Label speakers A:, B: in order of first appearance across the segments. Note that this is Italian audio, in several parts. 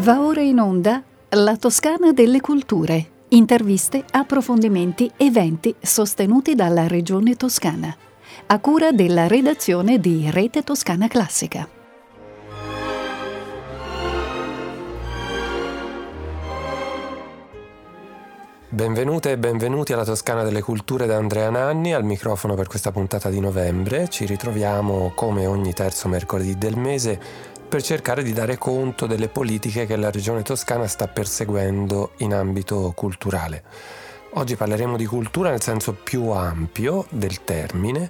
A: Va ora in onda La Toscana delle Culture. Interviste, approfondimenti, eventi sostenuti dalla Regione Toscana. A cura della redazione di Rete Toscana Classica.
B: Benvenute e benvenuti alla Toscana delle Culture da Andrea Nanni, al microfono per questa puntata di novembre. Ci ritroviamo come ogni terzo mercoledì del mese per cercare di dare conto delle politiche che la regione toscana sta perseguendo in ambito culturale. Oggi parleremo di cultura nel senso più ampio del termine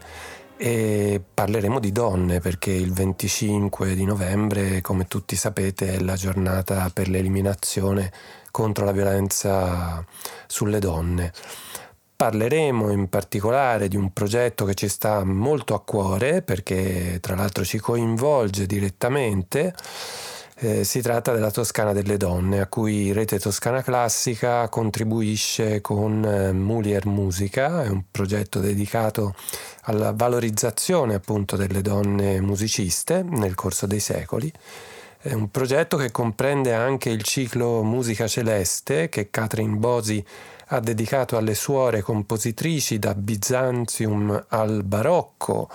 B: e parleremo di donne perché il 25 di novembre, come tutti sapete, è la giornata per l'eliminazione contro la violenza sulle donne. Parleremo in particolare di un progetto che ci sta molto a cuore perché tra l'altro ci coinvolge direttamente. Eh, si tratta della Toscana delle Donne, a cui Rete Toscana Classica contribuisce con eh, Mulier Musica, è un progetto dedicato alla valorizzazione appunto delle donne musiciste nel corso dei secoli. È un progetto che comprende anche il ciclo Musica Celeste che Catherine Bosi ha dedicato alle suore compositrici da Byzantium al Barocco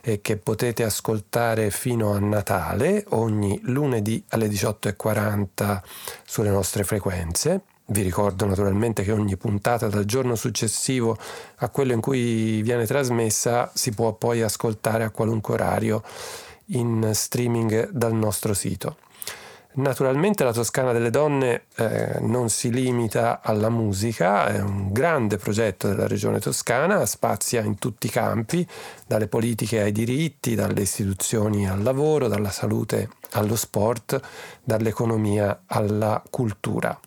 B: e che potete ascoltare fino a Natale ogni lunedì alle 18.40 sulle nostre frequenze. Vi ricordo naturalmente che ogni puntata dal giorno successivo a quello in cui viene trasmessa si può poi ascoltare a qualunque orario in streaming dal nostro sito. Naturalmente la Toscana delle Donne eh, non si limita alla musica, è un grande progetto della regione toscana, spazia in tutti i campi, dalle politiche ai diritti, dalle istituzioni al lavoro, dalla salute allo sport, dall'economia alla cultura.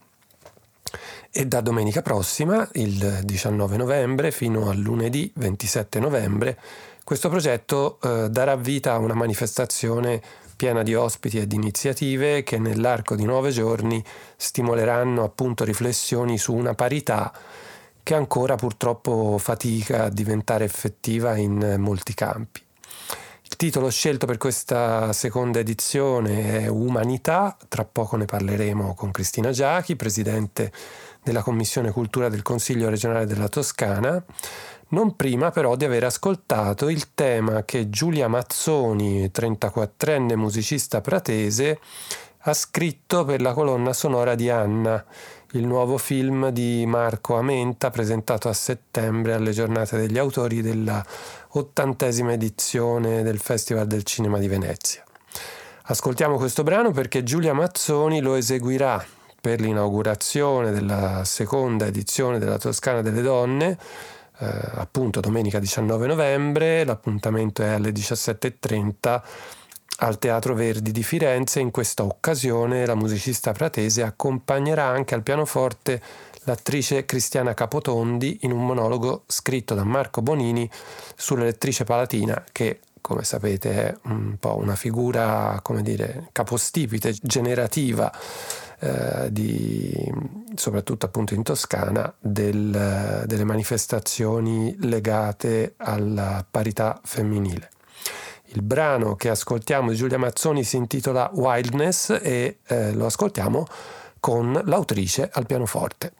B: E da domenica prossima, il 19 novembre, fino a lunedì 27 novembre, questo progetto eh, darà vita a una manifestazione piena di ospiti e di iniziative che nell'arco di nove giorni stimoleranno appunto riflessioni su una parità che ancora purtroppo fatica a diventare effettiva in molti campi. Il titolo scelto per questa seconda edizione è Umanità, tra poco ne parleremo con Cristina Giachi, presidente della Commissione Cultura del Consiglio regionale della Toscana non prima però di aver ascoltato il tema che Giulia Mazzoni, 34enne musicista pratese, ha scritto per la colonna sonora di Anna, il nuovo film di Marco Amenta presentato a settembre alle giornate degli autori della ottantesima edizione del Festival del Cinema di Venezia. Ascoltiamo questo brano perché Giulia Mazzoni lo eseguirà per l'inaugurazione della seconda edizione della Toscana delle Donne eh, appunto domenica 19 novembre, l'appuntamento è alle 17.30 al Teatro Verdi di Firenze. In questa occasione la musicista pratese accompagnerà anche al pianoforte l'attrice Cristiana Capotondi in un monologo scritto da Marco Bonini sull'elettrice palatina che come sapete è un po' una figura, come dire, capostipite, generativa eh, di, soprattutto appunto in Toscana, del, delle manifestazioni legate alla parità femminile. Il brano che ascoltiamo di Giulia Mazzoni si intitola Wildness e eh, lo ascoltiamo con l'autrice al pianoforte.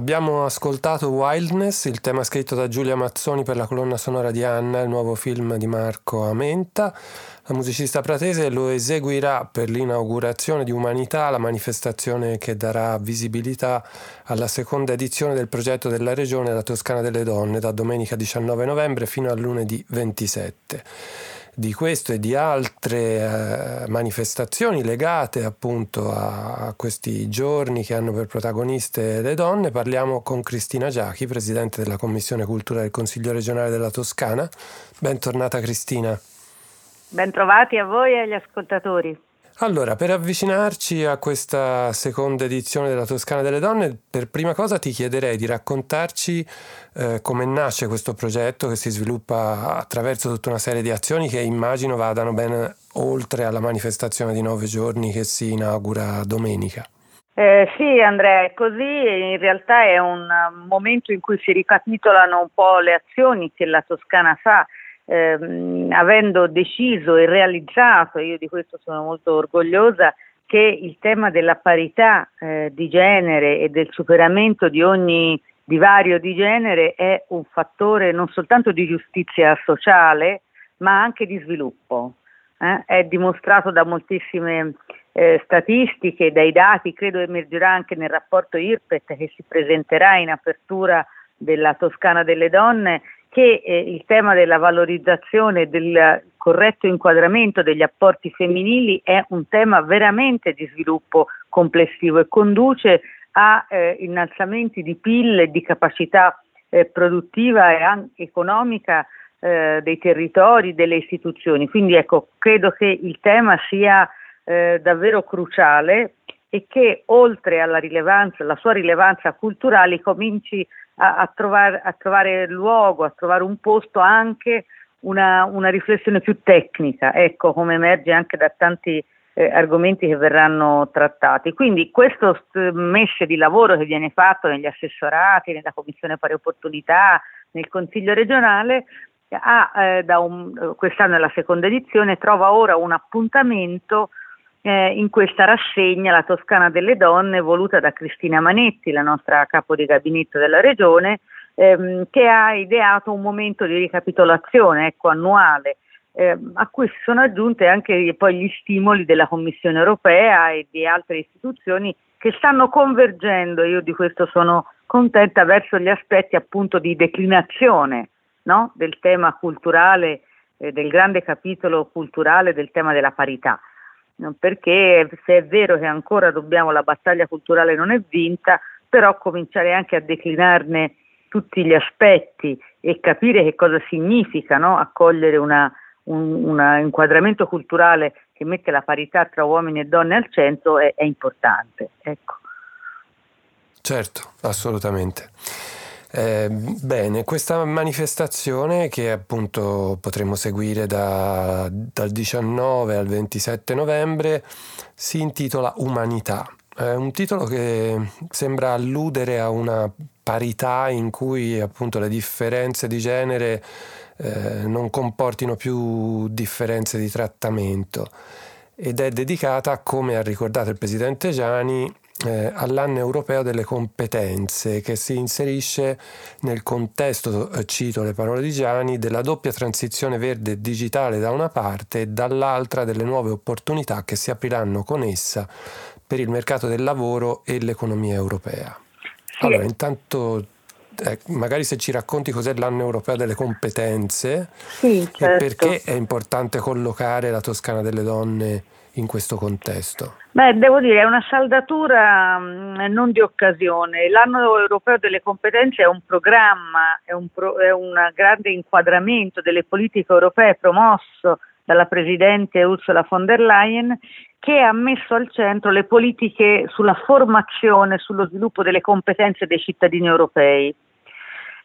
B: Abbiamo ascoltato Wildness, il tema scritto da Giulia Mazzoni per la colonna sonora di Anna, il nuovo film di Marco Amenta. La musicista pratese lo eseguirà per l'inaugurazione di Umanità, la manifestazione che darà visibilità alla seconda edizione del progetto della Regione La Toscana delle Donne, da domenica 19 novembre fino a lunedì 27 di questo e di altre eh, manifestazioni legate appunto a, a, questi giorni che hanno per protagoniste le donne, parliamo con Cristina Giachi, Presidente della Commissione Cultura del Consiglio regionale della Toscana. Bentornata Cristina.
C: Bentrovati a voi e agli ascoltatori.
B: Allora, per avvicinarci a questa seconda edizione della Toscana delle Donne, per prima cosa ti chiederei di raccontarci eh, come nasce questo progetto che si sviluppa attraverso tutta una serie di azioni che immagino vadano ben oltre alla manifestazione di nove giorni che si inaugura domenica.
C: Eh, sì, Andrea, è così. In realtà è un momento in cui si ricapitolano un po' le azioni che la Toscana fa ehm, avendo deciso e realizzato, io di questo sono molto orgogliosa, che il tema della parità eh, di genere e del superamento di ogni divario di genere è un fattore non soltanto di giustizia sociale, ma anche di sviluppo. Eh? È dimostrato da moltissime eh, statistiche, dai dati, credo emergerà anche nel rapporto IRPET che si presenterà in apertura della Toscana delle Donne, che eh, il tema della valorizzazione del corretto inquadramento degli apporti femminili è un tema veramente di sviluppo complessivo e conduce a eh, innalzamenti di PIL e di capacità eh, produttiva e anche economica eh, dei territori, delle istituzioni. Quindi ecco, credo che il tema sia eh, davvero cruciale e che oltre alla rilevanza, la sua rilevanza culturale cominci a, a, trovare, a trovare, luogo, a trovare un posto anche una, una, riflessione più tecnica, ecco come emerge anche da tanti eh, argomenti che verranno trattati. Quindi questo st- messe di lavoro che viene fatto negli assessorati, nella Commissione Pari Opportunità, nel Consiglio regionale, ha, eh, un, quest'anno è la seconda edizione, trova ora un appuntamento eh, in questa rassegna La Toscana delle Donne, voluta da Cristina Manetti, la nostra capo di gabinetto della regione, ehm, che ha ideato un momento di ricapitolazione ecco, annuale. Eh, a cui si sono aggiunte anche poi gli stimoli della Commissione europea e di altre istituzioni che stanno convergendo, io di questo sono contenta, verso gli aspetti appunto di declinazione no? del tema culturale, eh, del grande capitolo culturale del tema della parità perché se è vero che ancora dobbiamo, la battaglia culturale non è vinta, però cominciare anche a declinarne tutti gli aspetti e capire che cosa significa no? accogliere una, un, inquadramento culturale che mette la parità tra uomini e donne al centro è, è importante. Ecco.
B: Certo, assolutamente. Eh, bene, questa manifestazione che appunto potremo seguire da, dal 19 al 27 novembre si intitola Umanità. È un titolo che sembra alludere a una parità in cui appunto le differenze di genere eh, non comportino più differenze di trattamento ed è dedicata, come ha ricordato il presidente Gianni, eh, all'anno europeo delle competenze che si inserisce nel contesto, eh, cito le parole di Gianni, della doppia transizione verde e digitale da una parte e dall'altra delle nuove opportunità che si apriranno con essa per il mercato del lavoro e l'economia europea. Allora, intanto eh, magari se ci racconti cos'è l'anno europeo delle competenze
C: sì, certo.
B: e perché è importante collocare la Toscana delle donne in questo contesto?
C: Beh, devo dire, è una saldatura mm, non di occasione. L'anno europeo delle competenze è un programma, è un, pro, è un grande inquadramento delle politiche europee promosso dalla Presidente Ursula von der Leyen che ha messo al centro le politiche sulla formazione, sullo sviluppo delle competenze dei cittadini europei.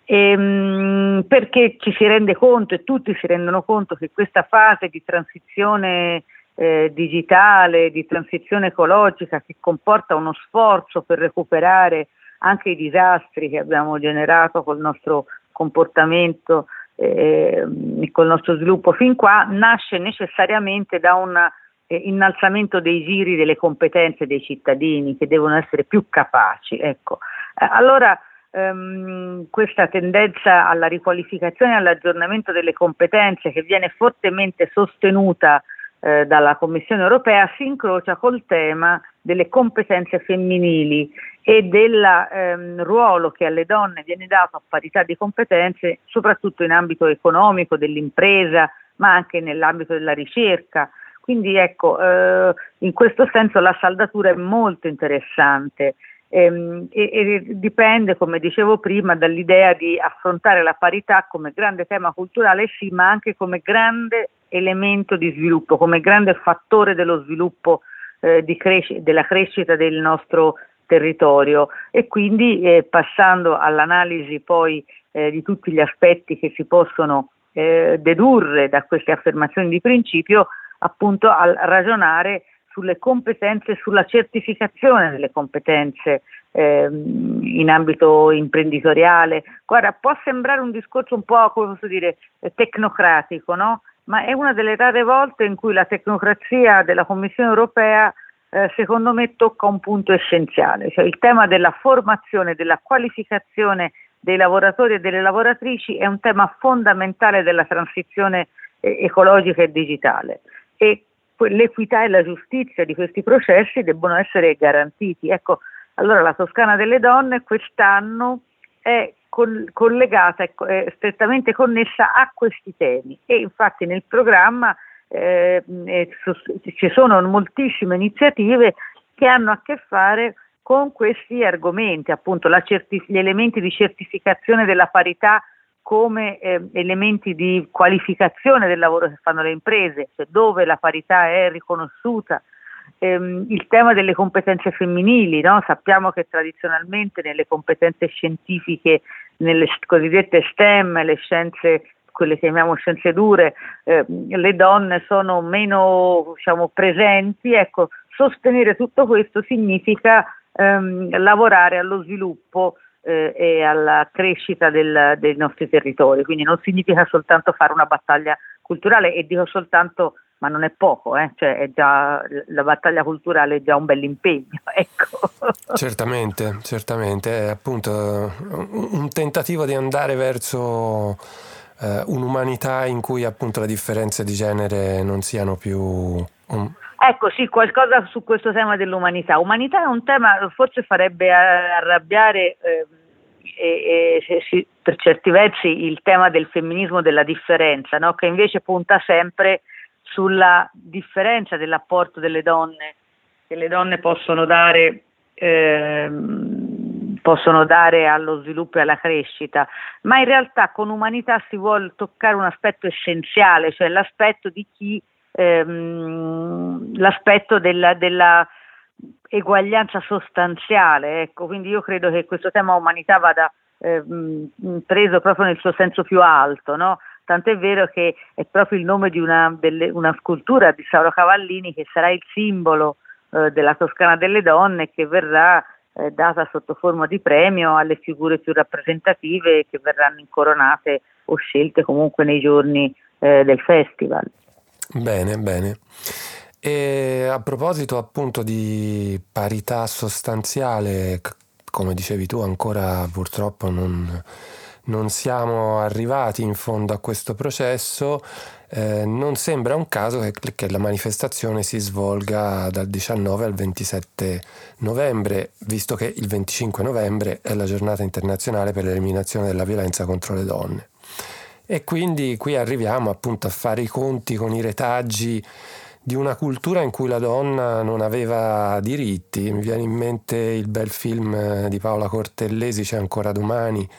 C: Ehm, perché ci si rende conto e tutti si rendono conto che questa fase di transizione eh, digitale, di transizione ecologica che comporta uno sforzo per recuperare anche i disastri che abbiamo generato col nostro comportamento eh, col nostro sviluppo fin qua, nasce necessariamente da una eh, innalzamento dei giri delle competenze dei cittadini che devono essere più capaci. Ecco. Eh, allora ehm, questa tendenza alla riqualificazione e all'aggiornamento delle competenze che viene fortemente sostenuta eh, dalla Commissione europea si incrocia col tema delle competenze femminili e del ehm, ruolo che alle donne viene dato a parità di competenze, soprattutto in ambito economico, dell'impresa, ma anche nell'ambito della ricerca. Quindi ecco, eh, in questo senso la saldatura è molto interessante ehm, e, e, dipende, come dicevo prima, dall'idea di affrontare la parità come grande tema culturale, sì, ma anche come grande elemento di sviluppo, come grande fattore dello sviluppo eh, cres- della crescita del nostro territorio e quindi eh, passando all'analisi poi eh, di tutti gli aspetti che si possono eh, dedurre da queste affermazioni di principio, appunto a ragionare sulle competenze, sulla certificazione delle competenze eh, in ambito imprenditoriale. Guarda, può sembrare un discorso un po', come posso dire, tecnocratico, no? Ma è una delle rare volte in cui la tecnocrazia della Commissione europea eh, secondo me tocca un punto essenziale, cioè il tema della formazione, della qualificazione dei lavoratori e delle lavoratrici è un tema fondamentale della transizione eh, ecologica e digitale e l'equità e la giustizia di questi processi debbono essere garantiti. Ecco, allora la Toscana delle donne quest'anno è col- collegata e è strettamente connessa a questi temi e infatti nel programma eh, ci sono moltissime iniziative che hanno a che fare con questi argomenti, appunto certi- gli elementi di certificazione della parità come eh, elementi di qualificazione del lavoro che fanno le imprese, cioè dove la parità è riconosciuta. Ehm, il tema delle competenze femminili, no? sappiamo che tradizionalmente nelle competenze scientifiche, nelle cosiddette STEM, le scienze quelle che chiamiamo scienze dure, eh, le donne sono meno diciamo, presenti, ecco, sostenere tutto questo significa ehm, lavorare allo sviluppo eh, e alla crescita del, dei nostri territori. Quindi non significa soltanto fare una battaglia culturale e dico soltanto, ma non è poco, eh? cioè è già, la battaglia culturale è già un bel impegno. Ecco.
B: Certamente, certamente, è appunto un tentativo di andare verso eh, un'umanità in cui appunto le differenze di genere non siano più un,
C: Ecco sì, qualcosa su questo tema dell'umanità. Umanità è un tema che forse farebbe arrabbiare eh, e, e, per certi versi il tema del femminismo della differenza, no? che invece punta sempre sulla differenza dell'apporto delle donne, che le donne possono dare, eh, possono dare allo sviluppo e alla crescita, ma in realtà con umanità si vuole toccare un aspetto essenziale, cioè l'aspetto di chi ehm, l'aspetto della, della, eguaglianza sostanziale. Ecco, quindi io credo che questo tema umanità vada ehm, preso proprio nel suo senso più alto, no? Tant'è vero che è proprio il nome di una, delle, una scultura di Sauro Cavallini che sarà il simbolo eh, della Toscana delle donne che verrà eh, data sotto forma di premio alle figure più rappresentative che verranno incoronate o scelte comunque nei giorni eh, del festival.
B: Bene, bene. E a proposito appunto di parità sostanziale, come dicevi tu, ancora purtroppo non, non siamo arrivati in fondo a questo processo. Eh, non sembra un caso che, che, la manifestazione si svolga dal 19 al 27 novembre, visto che il 25 novembre è la giornata internazionale per l'eliminazione della violenza contro le donne. E quindi qui arriviamo appunto a fare i conti con i retaggi di una cultura in cui la donna non aveva diritti. Mi viene in mente il bel film eh, di Paola Cortellesi, C'è ancora domani,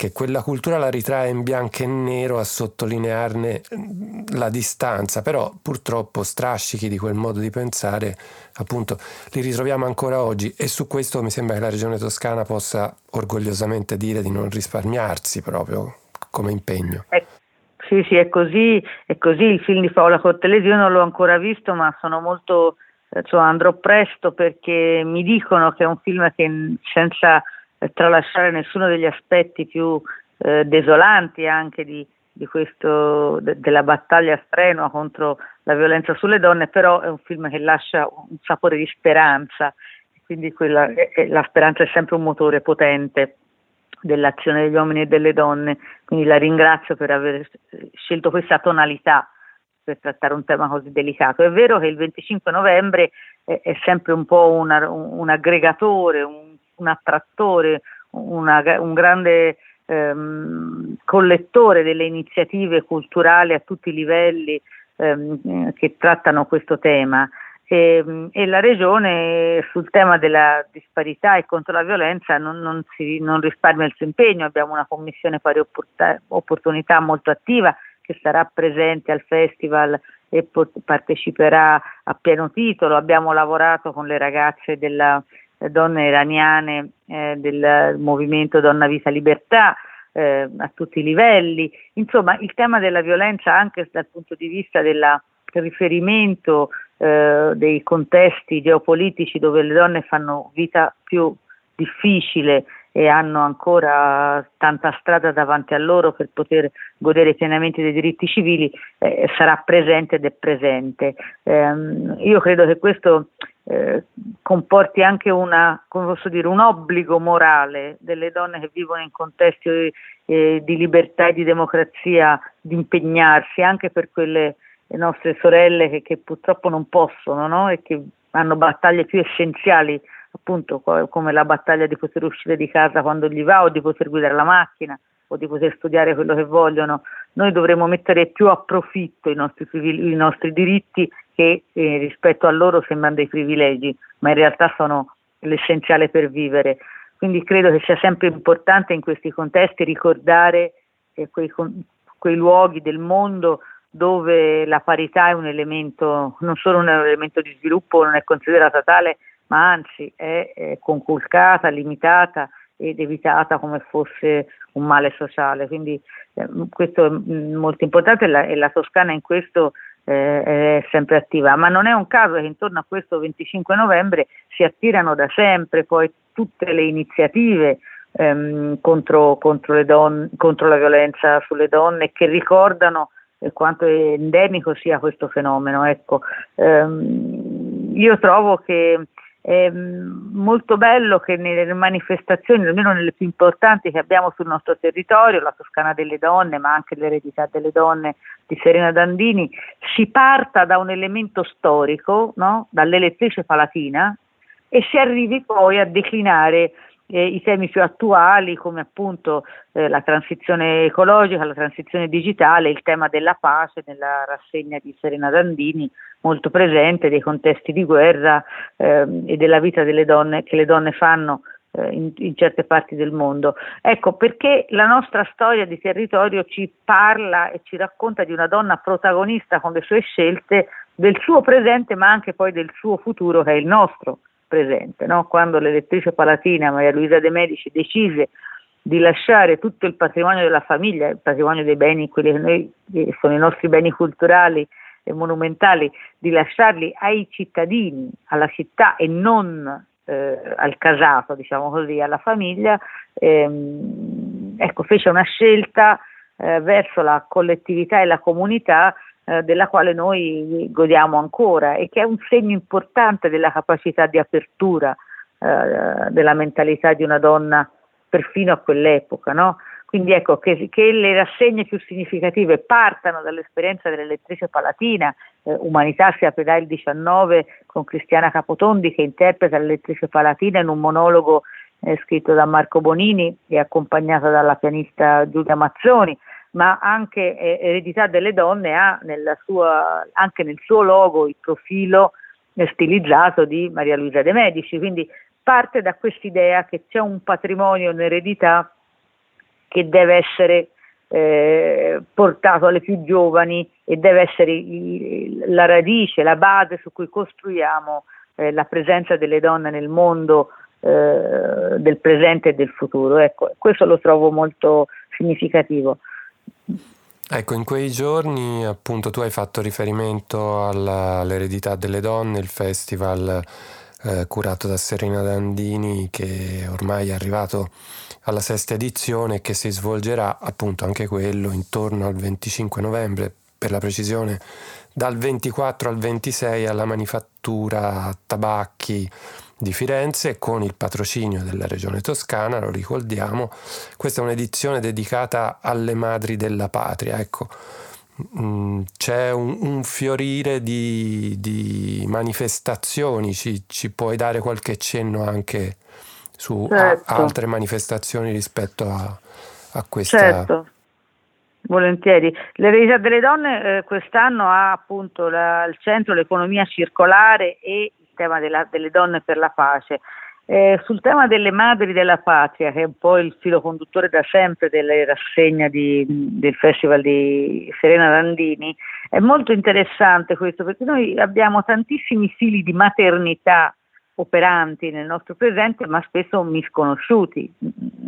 B: che quella cultura la ritrae in bianco e nero a sottolinearne mm, la distanza, però purtroppo strascichi di quel modo di pensare, appunto, li ritroviamo ancora oggi e su questo mi sembra che la regione toscana possa orgogliosamente dire di non risparmiarsi proprio come impegno.
C: Eh, sì, sì, è così, è così. Il film di Paola Cortellesi io non l'ho ancora visto, ma sono molto, cioè, andrò presto perché mi dicono che è un film che senza eh, tralasciare nessuno degli aspetti più eh, desolanti anche di, di questo, de, della battaglia strenua contro la violenza sulle donne, però è un film che lascia un sapore di speranza, quindi quella, la speranza è sempre un motore potente dell'azione degli uomini e delle donne, quindi la ringrazio per aver scelto questa tonalità per trattare un tema così delicato. È vero che il 25 novembre è, è sempre un po' una, un, aggregatore, un, un attrattore, una, un grande ehm, collettore delle iniziative culturali a tutti i livelli ehm, che trattano questo tema. E, e, la Regione sul tema della disparità e contro la violenza non, non, si, non risparmia il suo impegno, abbiamo una commissione pari opportunità molto attiva che sarà presente al festival e parteciperà a pieno titolo, abbiamo lavorato con le ragazze della donne iraniane eh, del movimento Donna Vita Libertà eh, a tutti i livelli. Insomma, il tema della violenza anche dal punto di vista del riferimento eh, dei contesti geopolitici dove le donne fanno vita più difficile e hanno ancora tanta strada davanti a loro per poter godere pienamente dei diritti civili, eh, sarà presente ed è presente. Eh, io credo che questo eh, comporti anche una, dire, un obbligo morale delle donne che vivono in contesti eh, di libertà e di democrazia di impegnarsi anche per quelle nostre sorelle che, che purtroppo non possono no? e che hanno battaglie più essenziali appunto come la battaglia di poter uscire di casa quando gli va o di poter guidare la macchina o di poter studiare quello che vogliono, noi dovremmo mettere più a profitto i nostri, i nostri diritti che eh, rispetto a loro sembrano dei privilegi, ma in realtà sono l'essenziale per vivere. Quindi credo che sia sempre importante in questi contesti ricordare eh, quei, quei luoghi del mondo dove la parità è un elemento, non solo un elemento di sviluppo, non è considerata tale, ma anzi è, è conculcata, limitata ed evitata come fosse un male sociale. Quindi eh, questo è molto importante e la, e la Toscana in questo è sempre attiva, ma non è un caso che intorno a questo 25 novembre si attirano da sempre poi tutte le iniziative ehm, contro, contro, donne, contro, la violenza sulle donne che ricordano eh, quanto endemico sia questo fenomeno. Ecco, ehm, io trovo che è molto bello che nelle manifestazioni, almeno nelle più importanti che abbiamo sul nostro territorio, la Toscana delle Donne, ma anche l'eredità delle donne di Serena Dandini, si parta da un elemento storico, no? dall'elettrice palatina, e si arrivi poi a declinare eh, i temi più attuali come appunto eh, la transizione ecologica, la transizione digitale, il tema della pace nella rassegna di Serena Dandini, molto presente, dei contesti di guerra eh, e della vita delle donne che le donne fanno eh, in, in, certe parti del mondo. Ecco perché la nostra storia di territorio ci parla e ci racconta di una donna protagonista con le sue scelte del suo presente ma anche poi del suo futuro che è il nostro presente, no? quando l'elettrice palatina Maria Luisa De Medici decise di lasciare tutto il patrimonio della famiglia, il patrimonio dei beni, quelli che noi che sono i nostri beni culturali e monumentali, di lasciarli ai cittadini, alla città e non eh, al casato, diciamo così, alla famiglia, ehm, ecco, fece una scelta eh, verso la collettività e la comunità eh, della quale noi godiamo ancora e che è un segno importante della capacità di apertura eh, della mentalità di una donna perfino a quell'epoca. No? Quindi ecco che, che, le rassegne più significative partano dall'esperienza dell'elettrice palatina, eh, Umanità si aprirà il 19 con Cristiana Capotondi che interpreta l'elettrice palatina in un monologo eh, scritto da Marco Bonini e accompagnata dalla pianista Giulia Mazzoni ma anche eh, Eredità delle donne ha sua, anche nel suo logo il profilo stilizzato di Maria Luisa De Medici, quindi parte da quest'idea che c'è un patrimonio, un'eredità che deve essere eh, portato alle più giovani e deve essere il, la radice, la base su cui costruiamo eh, la presenza delle donne nel mondo eh, del presente e del futuro. Ecco, questo lo trovo molto significativo.
B: Ecco, in quei giorni appunto tu hai fatto riferimento alla, all'eredità delle donne, il festival eh, curato da Serena Dandini che ormai è arrivato alla sesta edizione che si svolgerà appunto anche quello intorno al 25 novembre, per la precisione dal 24 al 26 alla manifattura Tabacchi di Firenze con il patrocinio della regione toscana, lo ricordiamo. Questa è un'edizione dedicata alle madri della patria. Ecco, mm, c'è un, un fiorire di, di manifestazioni, ci, ci, puoi dare qualche cenno anche su certo. a, altre manifestazioni rispetto a, a questa...
C: Certo. Volentieri. L'eredità delle donne eh, quest'anno ha appunto la, al centro l'economia circolare e tema della, delle donne per la pace. Eh, sul tema delle madri della patria, che è un po' il filo conduttore da sempre delle rassegne di, del Festival di Serena Landini, è molto interessante questo perché noi abbiamo tantissimi fili di maternità operanti nel nostro presente, ma spesso misconosciuti,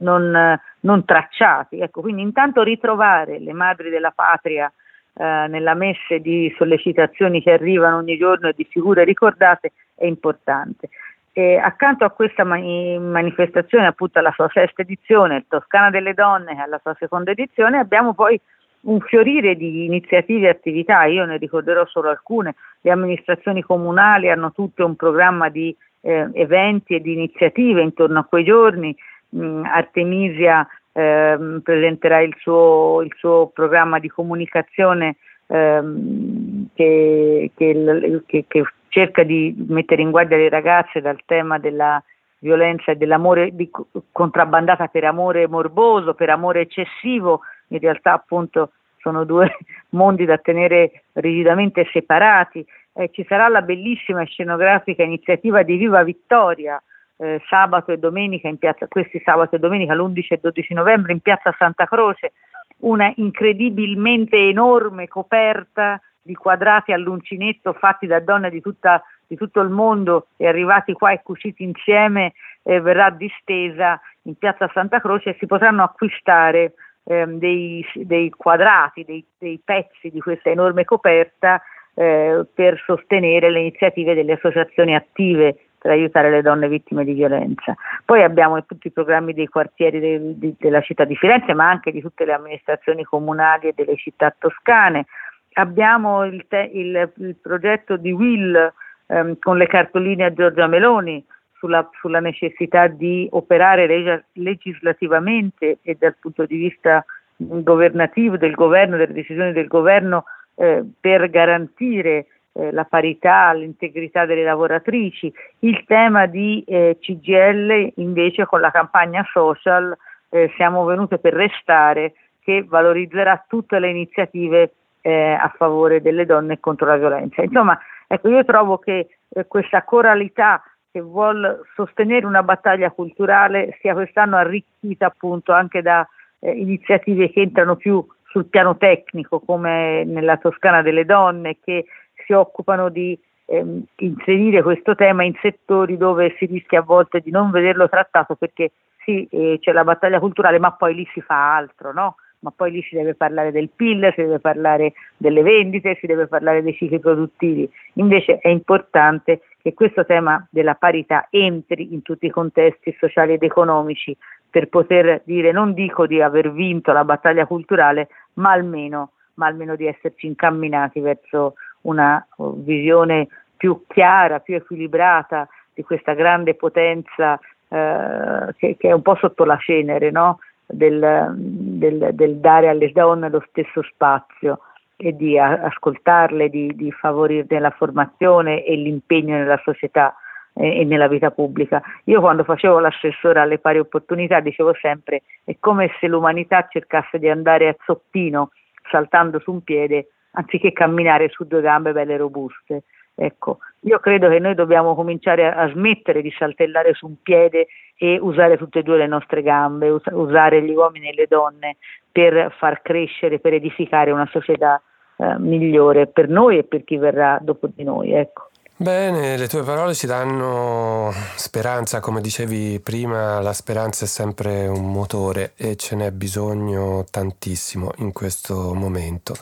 C: non, non tracciati. Ecco, quindi intanto ritrovare le madri della patria eh, nella messe di sollecitazioni che arrivano ogni giorno e di figure ricordate è importante. E accanto a questa mani- manifestazione, appunto alla sua sesta edizione, Toscana delle Donne, alla sua seconda edizione, abbiamo poi un fiorire di iniziative e attività, io ne ricorderò solo alcune, le amministrazioni comunali hanno tutte un programma di eh, eventi e di iniziative intorno a quei giorni, mh, Artemisia eh, presenterà il suo, il suo, programma di comunicazione ehm, che, che, che, che, cerca di mettere in guardia le ragazze dal tema della violenza e dell'amore di, contrabbandata per amore morboso, per amore eccessivo, in realtà appunto sono due mondi da tenere rigidamente separati. Eh, ci sarà la bellissima scenografica iniziativa di Viva Vittoria, eh, sabato e domenica in piazza, questi sabato e domenica l'11 e 12 novembre in piazza Santa Croce, una incredibilmente enorme coperta di quadrati all'uncinetto fatti da donne di, tutta, di tutto il mondo e arrivati qua e cuciti insieme eh, verrà distesa in piazza Santa Croce e si potranno acquistare eh, dei, dei, quadrati, dei, dei, pezzi di questa enorme coperta eh, per sostenere le iniziative delle associazioni attive per aiutare le donne vittime di violenza. Poi abbiamo tutti i programmi dei quartieri de, de, della città di Firenze, ma anche di tutte le amministrazioni comunali e delle città toscane. Abbiamo il, te, il, il progetto di Will ehm, con le cartoline a Giorgia Meloni sulla, sulla necessità di operare leg- legislativamente e dal punto di vista governativo del governo, delle decisioni del governo eh, per garantire eh, la parità, l'integrità delle lavoratrici, il tema di eh, CGL invece con la campagna social eh, siamo venute per restare che valorizzerà tutte le iniziative eh, a favore delle donne e contro la violenza. Insomma, ecco, io trovo che eh, questa coralità che vuole sostenere una battaglia culturale sia quest'anno arricchita appunto anche da eh, iniziative che entrano più sul piano tecnico come nella Toscana delle donne che si occupano di ehm, inserire questo tema in settori dove si rischia a volte di non vederlo trattato perché sì, eh, c'è la battaglia culturale, ma poi lì si fa altro, no? Ma poi lì si deve parlare del PIL, si deve parlare delle vendite, si deve parlare dei cicli produttivi. Invece è importante che questo tema della parità entri in tutti i contesti sociali ed economici per poter dire, non dico di aver vinto la battaglia culturale, ma almeno, ma almeno di esserci incamminati verso una uh, visione più chiara, più equilibrata di questa grande potenza eh, che, che, è un po' sotto la cenere no? del, del, del, dare alle donne lo stesso spazio e di ascoltarle, di, di favorirne la formazione e l'impegno nella società e, e nella vita pubblica. Io quando facevo l'assessore alle pari opportunità dicevo sempre è come se l'umanità cercasse di andare a zoppino saltando su un piede anziché camminare su due gambe belle robuste. Ecco, io credo che noi dobbiamo cominciare a, a, smettere di saltellare su un piede e usare tutte e due le nostre gambe, us- usare gli uomini e le donne per far crescere, per edificare una società eh, migliore per noi e per chi verrà dopo di noi. Ecco.
B: Bene, le tue parole ci danno speranza, come dicevi prima, la speranza è sempre un motore e ce n'è bisogno tantissimo in questo momento.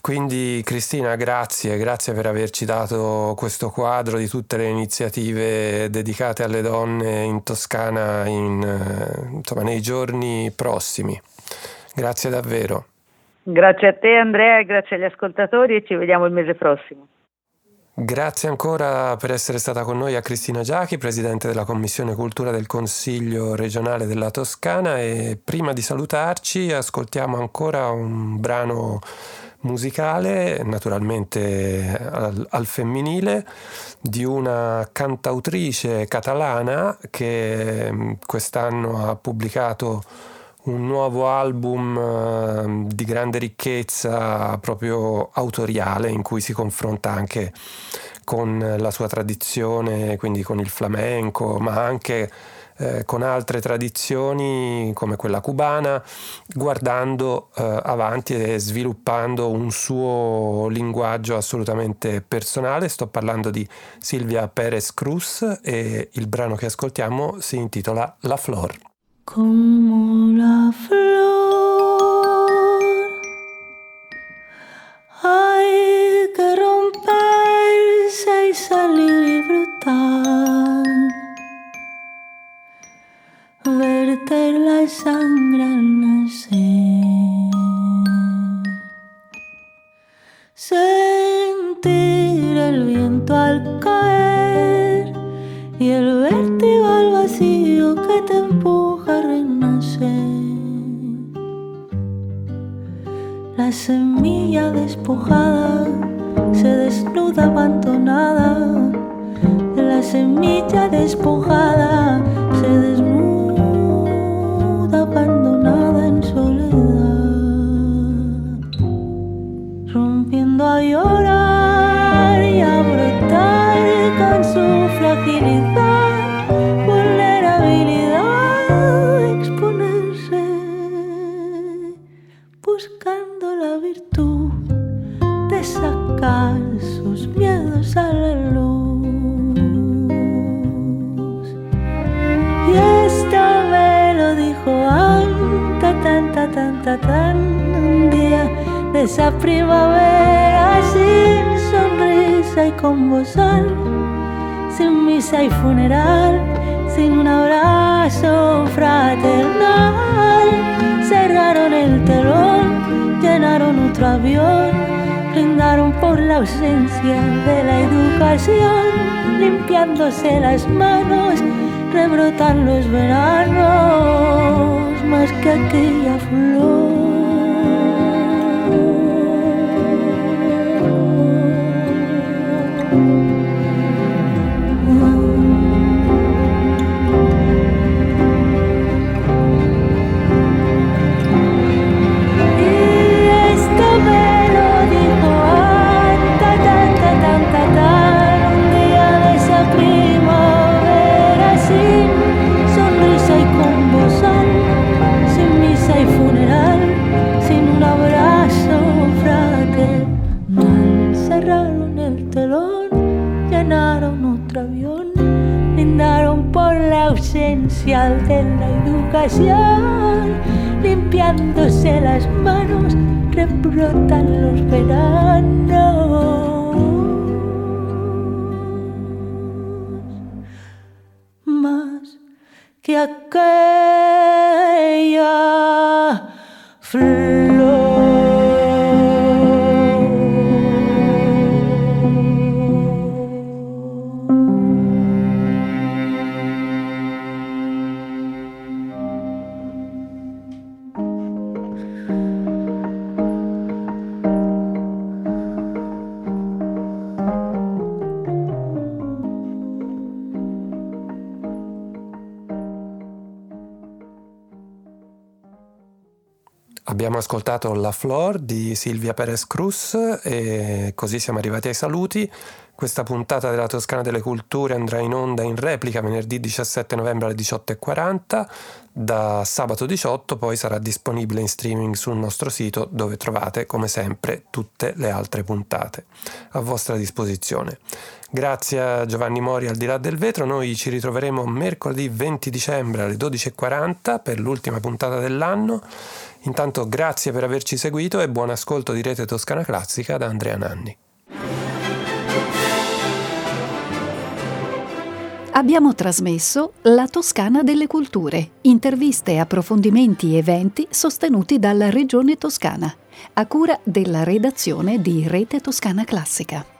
B: Quindi Cristina, grazie, grazie per averci dato questo quadro di tutte le iniziative dedicate alle donne in Toscana in, eh, insomma, nei giorni prossimi. Grazie davvero.
C: Grazie a te Andrea grazie agli ascoltatori e ci vediamo il mese prossimo.
B: Grazie ancora per essere stata con noi a Cristina Giachi, Presidente della Commissione Cultura del Consiglio regionale della Toscana e prima di salutarci ascoltiamo ancora un brano musicale, naturalmente al, al, femminile, di una cantautrice catalana che mm, quest'anno ha pubblicato un nuovo album uh, di grande ricchezza proprio autoriale in cui si confronta anche con la sua tradizione, quindi con il flamenco, ma anche eh, con altre tradizioni come quella cubana, guardando eh, avanti e sviluppando un suo linguaggio assolutamente personale. Sto parlando di Silvia Perez Cruz e il brano che ascoltiamo si intitola La Flor.
D: Como la flor hay que romperse y salir y brotar verter la sangre al nacer, sentir el viento al caer y el vértigo al vacío que te empuja a renacer. La semilla despojada se desnuda abandonada, la semilla despojada se desnuda a llorar y a brotar con su fragilidad, vulnerabilidad, exponerse, buscando la virtud de sacar sus miedos a la luz. Y esta me lo dijo tanta, tanta, tan día de esa primavera sin sonrisa y con bozal, sin misa y funeral, sin un abrazo fraternal. Cerraron el telón, llenaron otro avión, brindaron por la ausencia de la educación, limpiándose las manos, rebrotan los veranos más que aquella flor. De la educación, limpiándose las manos, rebrotan los veranos. Más que aquella flor.
B: Ascoltato La Flor di Silvia Perez Cruz e così siamo arrivati ai saluti. Questa puntata della Toscana delle Culture andrà in onda in replica venerdì 17 novembre alle 18.40. Da sabato 18 poi sarà disponibile in streaming sul nostro sito dove trovate come sempre tutte le altre puntate a vostra disposizione. Grazie a Giovanni Mori al di là del vetro, noi ci ritroveremo mercoledì 20 dicembre alle 12.40 per l'ultima puntata dell'anno. Intanto grazie per averci seguito e buon ascolto di Rete Toscana Classica da Andrea Nanni.
A: Abbiamo trasmesso La Toscana delle Culture, interviste, approfondimenti e eventi sostenuti dalla Regione Toscana, a cura della redazione di Rete Toscana Classica.